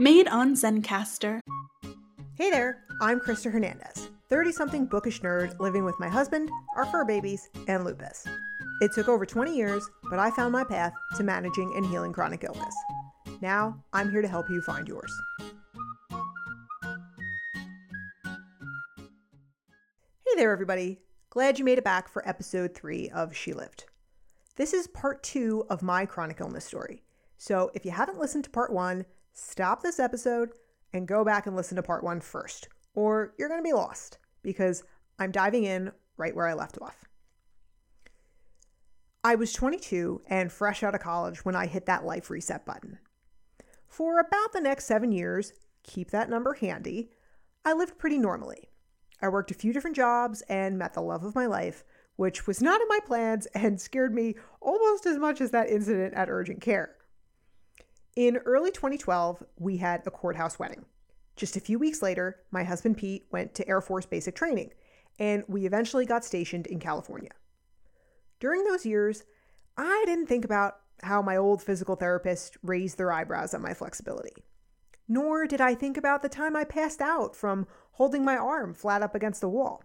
Made on Zencastr. Hey there, I'm Krista Hernandez, 30 something bookish nerd living with my husband, our fur babies, and lupus. It took over 20 years, but I found my path to managing and healing chronic illness. Now, I'm here to help you find yours. Hey there, everybody. Glad you made it back for episode three of She Lived. This is part two of my chronic illness story. So if you haven't listened to part one, stop this episode and go back and listen to part one first, or you're going to be lost because I'm diving in right where I left off. I was 22 and fresh out of college when I hit that life reset button. For about the next seven years, keep that number handy, I lived pretty normally. I worked a few different jobs and met the love of my life, which was not in my plans and scared me almost as much as that incident at urgent care. In early 2012, we had a courthouse wedding. Just a few weeks later, my husband Pete went to Air Force basic training, and we eventually got stationed in California. During those years, I didn't think about how my old physical therapist raised their eyebrows at my flexibility. Nor did I think about the time I passed out from holding my arm flat up against the wall.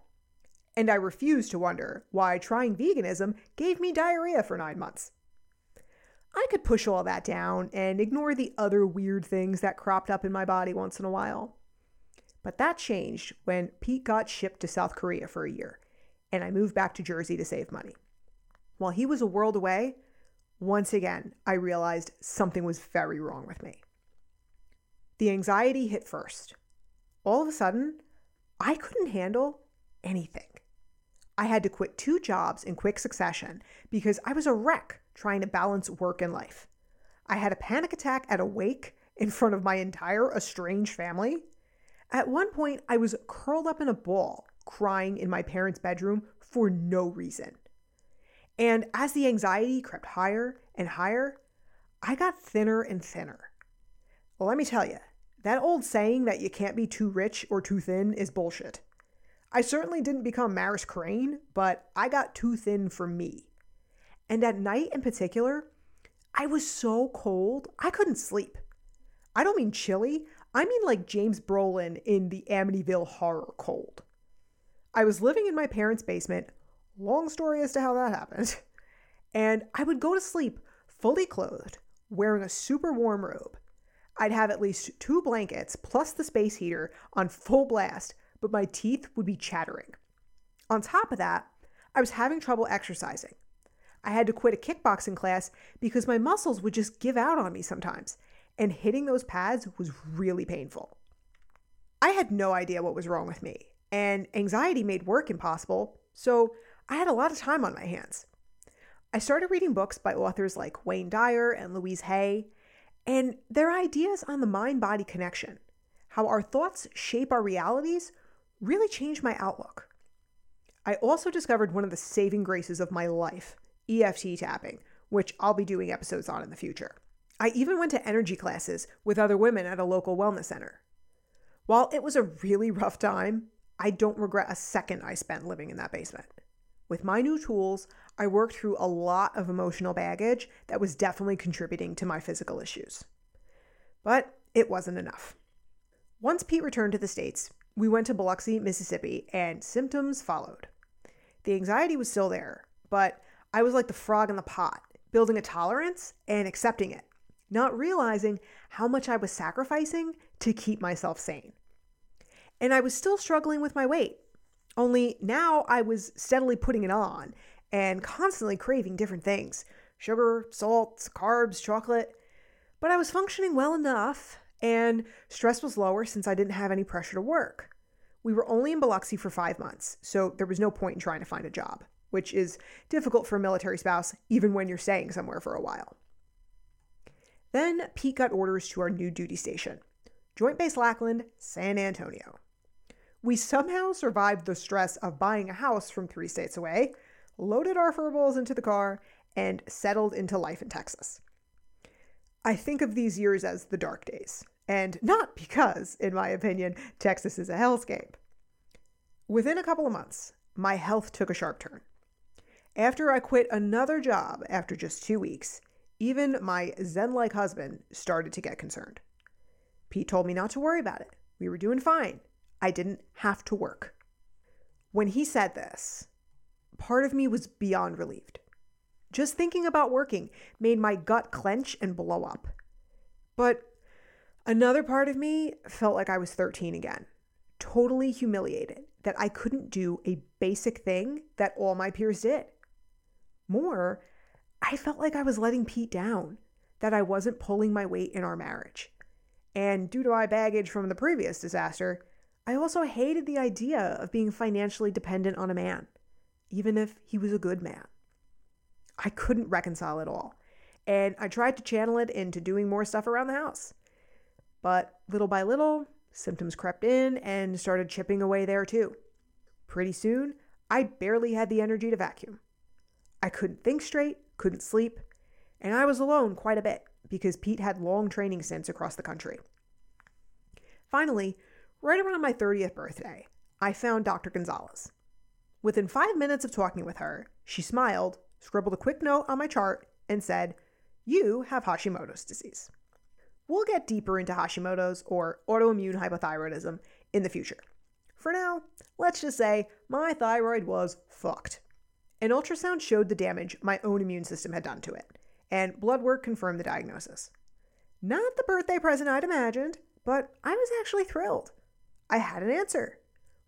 And I refused to wonder why trying veganism gave me diarrhea for nine months. I could push all that down and ignore the other weird things that cropped up in my body once in a while. But that changed when Pete got shipped to South Korea for a year, and I moved back to Jersey to save money. While he was a world away, once again, I realized something was very wrong with me. The anxiety hit first. All of a sudden, I couldn't handle anything. I had to quit two jobs in quick succession because I was a wreck trying to balance work and life. I had a panic attack at a wake in front of my entire estranged family. At one point, I was curled up in a ball, crying in my parents' bedroom for no reason. And as the anxiety crept higher and higher, I got thinner and thinner. Well, let me tell you, that old saying that you can't be too rich or too thin is bullshit. I certainly didn't become Maris Crane, but I got too thin for me. And at night in particular, I was so cold, I couldn't sleep. I don't mean chilly, I mean like James Brolin in the Amityville horror cold. I was living in my parents' basement, long story as to how that happened, and I would go to sleep fully clothed, wearing a super warm robe. I'd have at least two blankets plus the space heater on full blast but my teeth would be chattering. On top of that, I was having trouble exercising. I had to quit a kickboxing class because my muscles would just give out on me sometimes, and hitting those pads was really painful. I had no idea what was wrong with me, and anxiety made work impossible, so I had a lot of time on my hands. I started reading books by authors like Wayne Dyer and Louise Hay, and their ideas on the mind body connection, how our thoughts shape our realities, really changed my outlook. I also discovered one of the saving graces of my life EFT tapping, which I'll be doing episodes on in the future. I even went to energy classes with other women at a local wellness center. While it was a really rough time, I don't regret a second I spent living in that basement. With my new tools, I worked through a lot of emotional baggage that was definitely contributing to my physical issues. But it wasn't enough. Once Pete returned to the States, we went to Biloxi, Mississippi, and symptoms followed. The anxiety was still there, but I was like the frog in the pot, building a tolerance and accepting it, not realizing how much I was sacrificing to keep myself sane. And I was still struggling with my weight, only now I was steadily putting it on and constantly craving different things sugar, salts, carbs, chocolate. But I was functioning well enough and stress was lower since I didn't have any pressure to work. We were only in Biloxi for five months, so there was no point in trying to find a job, which is difficult for a military spouse, even when you're staying somewhere for a while. Then Pete got orders to our new duty station, Joint Base Lackland, San Antonio. We somehow survived the stress of buying a house from three states away, loaded our furballs into the car, and settled into life in Texas. I think of these years as the dark days, and not because, in my opinion, Texas is a hellscape. Within a couple of months, my health took a sharp turn. After I quit another job after just two weeks, even my Zen like husband started to get concerned. Pete told me not to worry about it. We were doing fine. I didn't have to work. When he said this, part of me was beyond relieved. Just thinking about working made my gut clench and blow up. But another part of me felt like I was 13 again, totally humiliated that I couldn't do a basic thing that all my peers did. More, I felt like I was letting Pete down, that I wasn't pulling my weight in our marriage. And due to my baggage from the previous disaster, I also hated the idea of being financially dependent on a man, even if he was a good man. I couldn't reconcile it all, and I tried to channel it into doing more stuff around the house. But little by little, symptoms crept in and started chipping away there too. Pretty soon, I barely had the energy to vacuum. I couldn't think straight, couldn't sleep, and I was alone quite a bit because Pete had long training stints across the country. Finally, right around my 30th birthday, I found Dr. Gonzalez. Within five minutes of talking with her, she smiled, scribbled a quick note on my chart, and said, You have Hashimoto's disease. We'll get deeper into Hashimoto's or autoimmune hypothyroidism in the future. For now, let's just say my thyroid was fucked. An ultrasound showed the damage my own immune system had done to it, and blood work confirmed the diagnosis. Not the birthday present I'd imagined, but I was actually thrilled. I had an answer.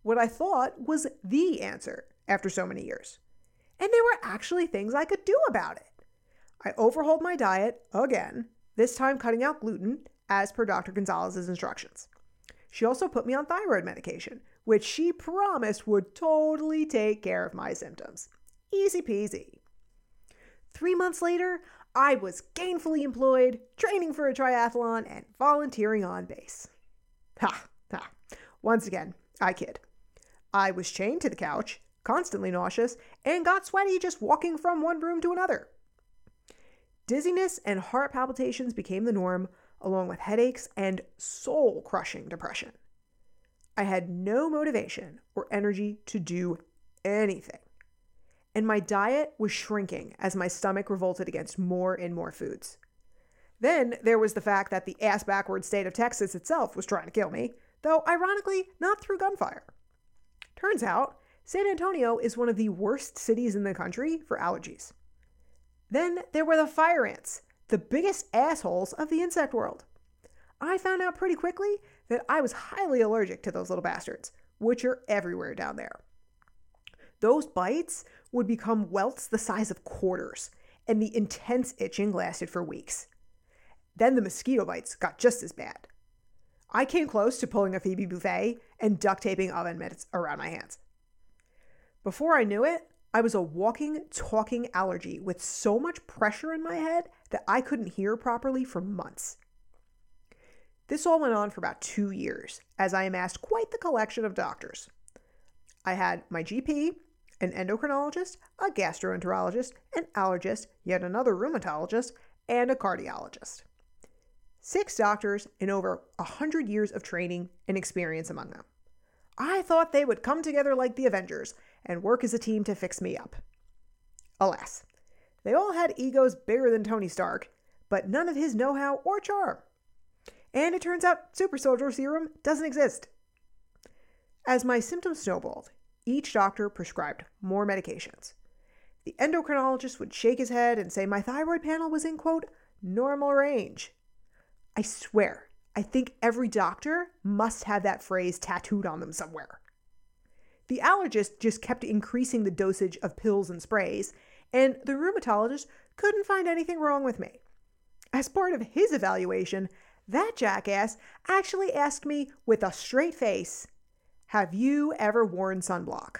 What I thought was the answer after so many years. And there were actually things I could do about it. I overhauled my diet again, this time cutting out gluten, as per Dr. Gonzalez's instructions. She also put me on thyroid medication, which she promised would totally take care of my symptoms. Easy peasy. Three months later, I was gainfully employed, training for a triathlon, and volunteering on base. Ha, ha. Once again, I kid. I was chained to the couch, constantly nauseous, and got sweaty just walking from one room to another. Dizziness and heart palpitations became the norm, along with headaches and soul crushing depression. I had no motivation or energy to do anything. And my diet was shrinking as my stomach revolted against more and more foods. Then there was the fact that the ass backward state of Texas itself was trying to kill me, though ironically, not through gunfire. Turns out, San Antonio is one of the worst cities in the country for allergies. Then there were the fire ants, the biggest assholes of the insect world. I found out pretty quickly that I was highly allergic to those little bastards, which are everywhere down there. Those bites would become welts the size of quarters, and the intense itching lasted for weeks. Then the mosquito bites got just as bad. I came close to pulling a Phoebe Buffay and duct taping oven mitts around my hands. Before I knew it, I was a walking, talking allergy with so much pressure in my head that I couldn't hear properly for months. This all went on for about two years as I amassed quite the collection of doctors. I had my GP, an endocrinologist, a gastroenterologist, an allergist, yet another rheumatologist, and a cardiologist. Six doctors and over a hundred years of training and experience among them. I thought they would come together like the Avengers and work as a team to fix me up. Alas, they all had egos bigger than Tony Stark, but none of his know how or charm. And it turns out super soldier serum doesn't exist. As my symptoms snowballed, each doctor prescribed more medications. The endocrinologist would shake his head and say my thyroid panel was in, quote, normal range. I swear, I think every doctor must have that phrase tattooed on them somewhere. The allergist just kept increasing the dosage of pills and sprays, and the rheumatologist couldn't find anything wrong with me. As part of his evaluation, that jackass actually asked me with a straight face, Have you ever worn sunblock?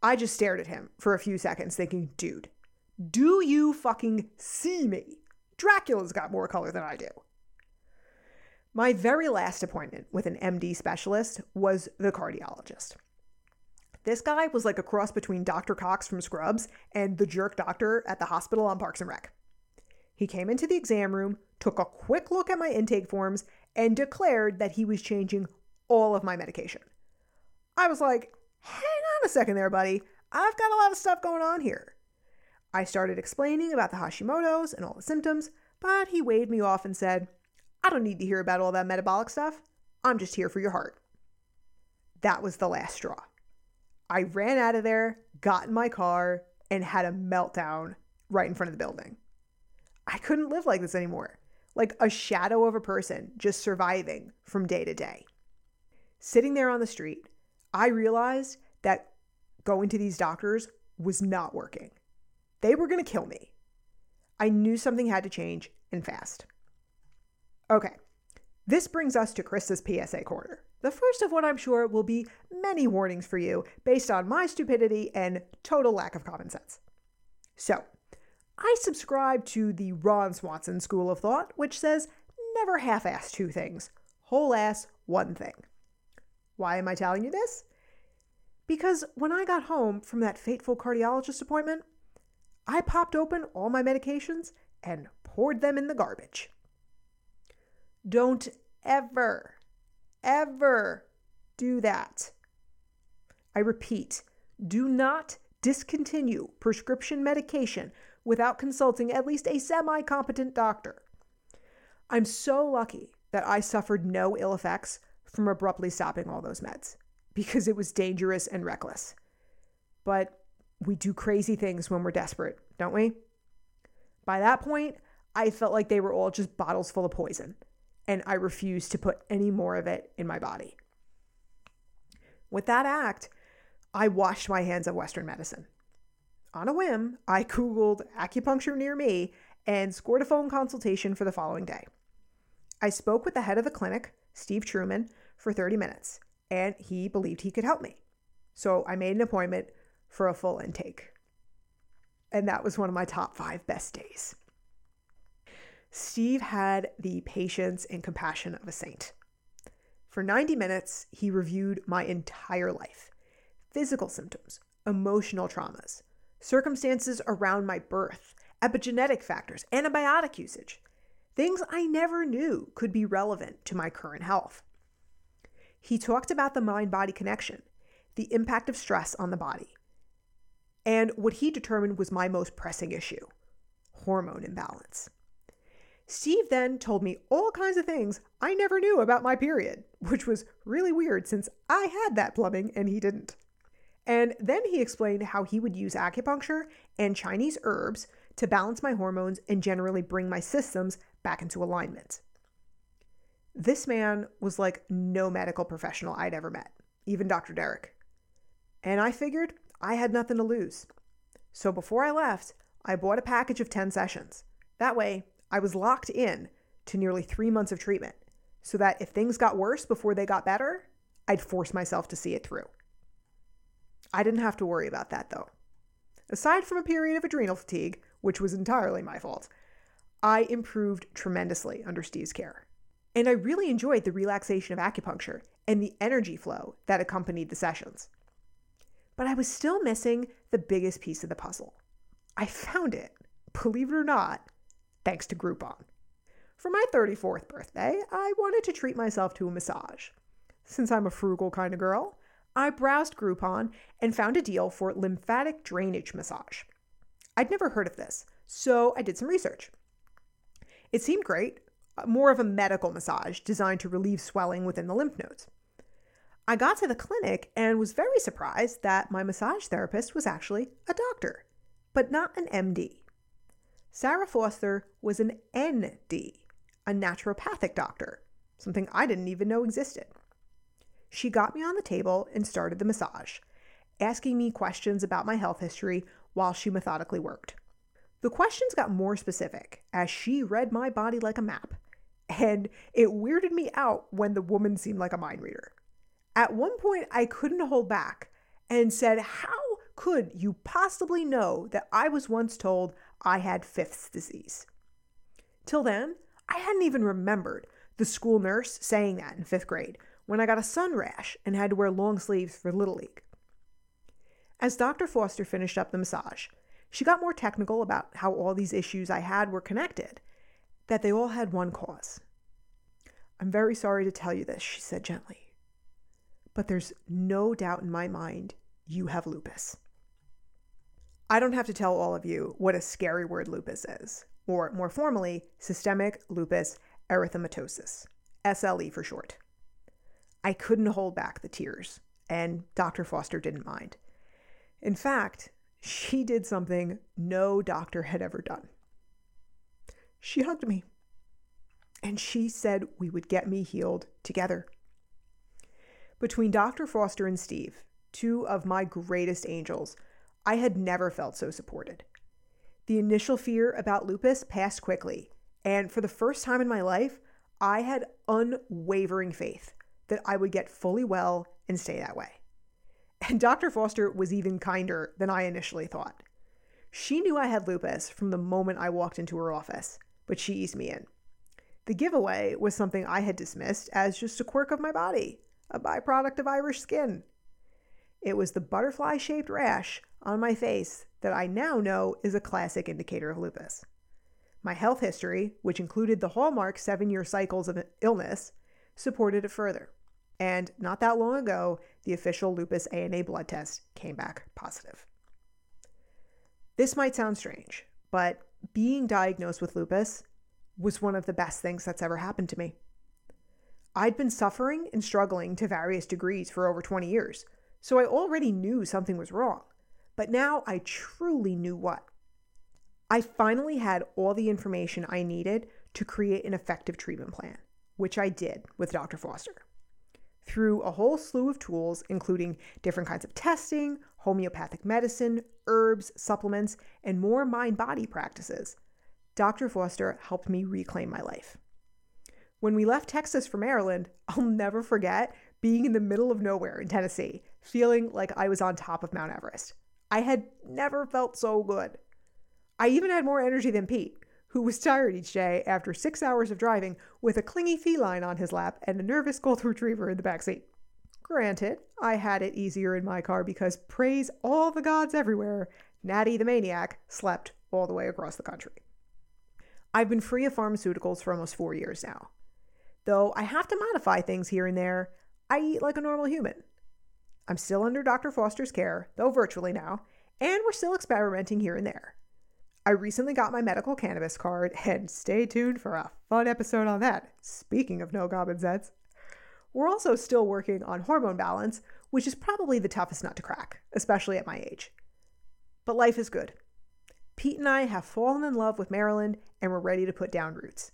I just stared at him for a few seconds, thinking, Dude, do you fucking see me? Dracula's got more color than I do. My very last appointment with an MD specialist was the cardiologist. This guy was like a cross between Dr. Cox from Scrubs and the jerk doctor at the hospital on Parks and Rec. He came into the exam room, took a quick look at my intake forms, and declared that he was changing all of my medication. I was like, hang on a second there, buddy. I've got a lot of stuff going on here. I started explaining about the Hashimoto's and all the symptoms, but he waved me off and said, I don't need to hear about all that metabolic stuff. I'm just here for your heart. That was the last straw. I ran out of there, got in my car, and had a meltdown right in front of the building. I couldn't live like this anymore, like a shadow of a person just surviving from day to day. Sitting there on the street, I realized that going to these doctors was not working. They were going to kill me. I knew something had to change and fast. Okay, this brings us to Krista's PSA corner. The first of what I'm sure will be many warnings for you based on my stupidity and total lack of common sense. So, I subscribe to the Ron Swanson school of thought, which says never half ass two things, whole ass one thing. Why am I telling you this? Because when I got home from that fateful cardiologist appointment, I popped open all my medications and poured them in the garbage. Don't ever, ever do that. I repeat, do not discontinue prescription medication without consulting at least a semi competent doctor. I'm so lucky that I suffered no ill effects from abruptly stopping all those meds because it was dangerous and reckless. But we do crazy things when we're desperate, don't we? By that point, I felt like they were all just bottles full of poison, and I refused to put any more of it in my body. With that act, I washed my hands of Western medicine. On a whim, I Googled acupuncture near me and scored a phone consultation for the following day. I spoke with the head of the clinic, Steve Truman, for 30 minutes, and he believed he could help me. So I made an appointment for a full intake. And that was one of my top five best days. Steve had the patience and compassion of a saint. For 90 minutes, he reviewed my entire life physical symptoms, emotional traumas, circumstances around my birth, epigenetic factors, antibiotic usage, things I never knew could be relevant to my current health. He talked about the mind body connection, the impact of stress on the body, and what he determined was my most pressing issue hormone imbalance. Steve then told me all kinds of things I never knew about my period, which was really weird since I had that plumbing and he didn't. And then he explained how he would use acupuncture and Chinese herbs to balance my hormones and generally bring my systems back into alignment. This man was like no medical professional I'd ever met, even Dr. Derek. And I figured I had nothing to lose. So before I left, I bought a package of 10 sessions. That way, I was locked in to nearly three months of treatment so that if things got worse before they got better, I'd force myself to see it through. I didn't have to worry about that though. Aside from a period of adrenal fatigue, which was entirely my fault, I improved tremendously under Steve's care. And I really enjoyed the relaxation of acupuncture and the energy flow that accompanied the sessions but I was still missing the biggest piece of the puzzle. I found it, believe it or not, thanks to Groupon. For my 34th birthday, I wanted to treat myself to a massage. Since I'm a frugal kind of girl, I browsed Groupon and found a deal for lymphatic drainage massage. I'd never heard of this, so I did some research. It seemed great, more of a medical massage designed to relieve swelling within the lymph nodes. I got to the clinic and was very surprised that my massage therapist was actually a doctor, but not an MD. Sarah Foster was an ND, a naturopathic doctor, something I didn't even know existed. She got me on the table and started the massage, asking me questions about my health history while she methodically worked. The questions got more specific as she read my body like a map, and it weirded me out when the woman seemed like a mind reader. At one point, I couldn't hold back and said, How could you possibly know that I was once told I had fifth disease? Till then, I hadn't even remembered the school nurse saying that in fifth grade when I got a sun rash and had to wear long sleeves for Little League. As Dr. Foster finished up the massage, she got more technical about how all these issues I had were connected, that they all had one cause. I'm very sorry to tell you this, she said gently but there's no doubt in my mind you have lupus. I don't have to tell all of you what a scary word lupus is, or more formally, systemic lupus erythematosus, SLE for short. I couldn't hold back the tears, and Dr. Foster didn't mind. In fact, she did something no doctor had ever done. She hugged me, and she said we would get me healed together. Between Dr. Foster and Steve, two of my greatest angels, I had never felt so supported. The initial fear about lupus passed quickly, and for the first time in my life, I had unwavering faith that I would get fully well and stay that way. And Dr. Foster was even kinder than I initially thought. She knew I had lupus from the moment I walked into her office, but she eased me in. The giveaway was something I had dismissed as just a quirk of my body, a byproduct of Irish skin. It was the butterfly shaped rash on my face that I now know is a classic indicator of lupus. My health history, which included the hallmark seven year cycles of illness, supported it further. And not that long ago, the official lupus ANA blood test came back positive. This might sound strange, but being diagnosed with lupus was one of the best things that's ever happened to me. I'd been suffering and struggling to various degrees for over 20 years, so I already knew something was wrong. But now I truly knew what. I finally had all the information I needed to create an effective treatment plan, which I did with Dr. Foster. Through a whole slew of tools, including different kinds of testing, homeopathic medicine, herbs, supplements, and more mind body practices, Dr. Foster helped me reclaim my life. When we left Texas for Maryland, I'll never forget being in the middle of nowhere in Tennessee, feeling like I was on top of Mount Everest. I had never felt so good. I even had more energy than Pete, who was tired each day after six hours of driving with a clingy feline on his lap and a nervous golden retriever in the back seat. Granted, I had it easier in my car because, praise all the gods everywhere, Natty the Maniac slept all the way across the country. I've been free of pharmaceuticals for almost four years now. Though I have to modify things here and there, I eat like a normal human. I'm still under Dr. Foster's care, though virtually now, and we're still experimenting here and there. I recently got my medical cannabis card, and stay tuned for a fun episode on that. Speaking of no goblin sets, we're also still working on hormone balance, which is probably the toughest nut to crack, especially at my age. But life is good. Pete and I have fallen in love with Maryland, and we're ready to put down roots.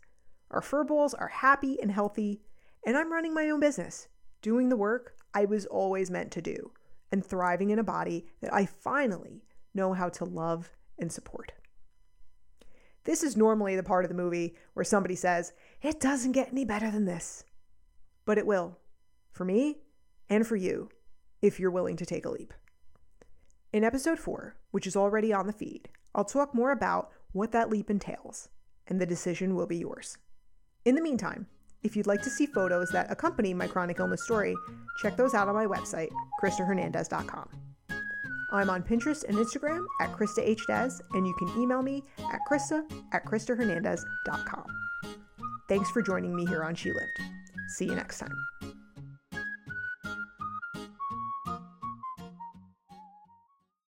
Our fur balls are happy and healthy, and I'm running my own business, doing the work I was always meant to do, and thriving in a body that I finally know how to love and support. This is normally the part of the movie where somebody says, It doesn't get any better than this. But it will, for me and for you, if you're willing to take a leap. In episode 4, which is already on the feed, I'll talk more about what that leap entails, and the decision will be yours. In the meantime, if you'd like to see photos that accompany my chronic illness story, check those out on my website, KristaHernandez.com. I'm on Pinterest and Instagram at Krista H. Des, and you can email me at Krista at KristaHernandez.com. Thanks for joining me here on She Lived. See you next time.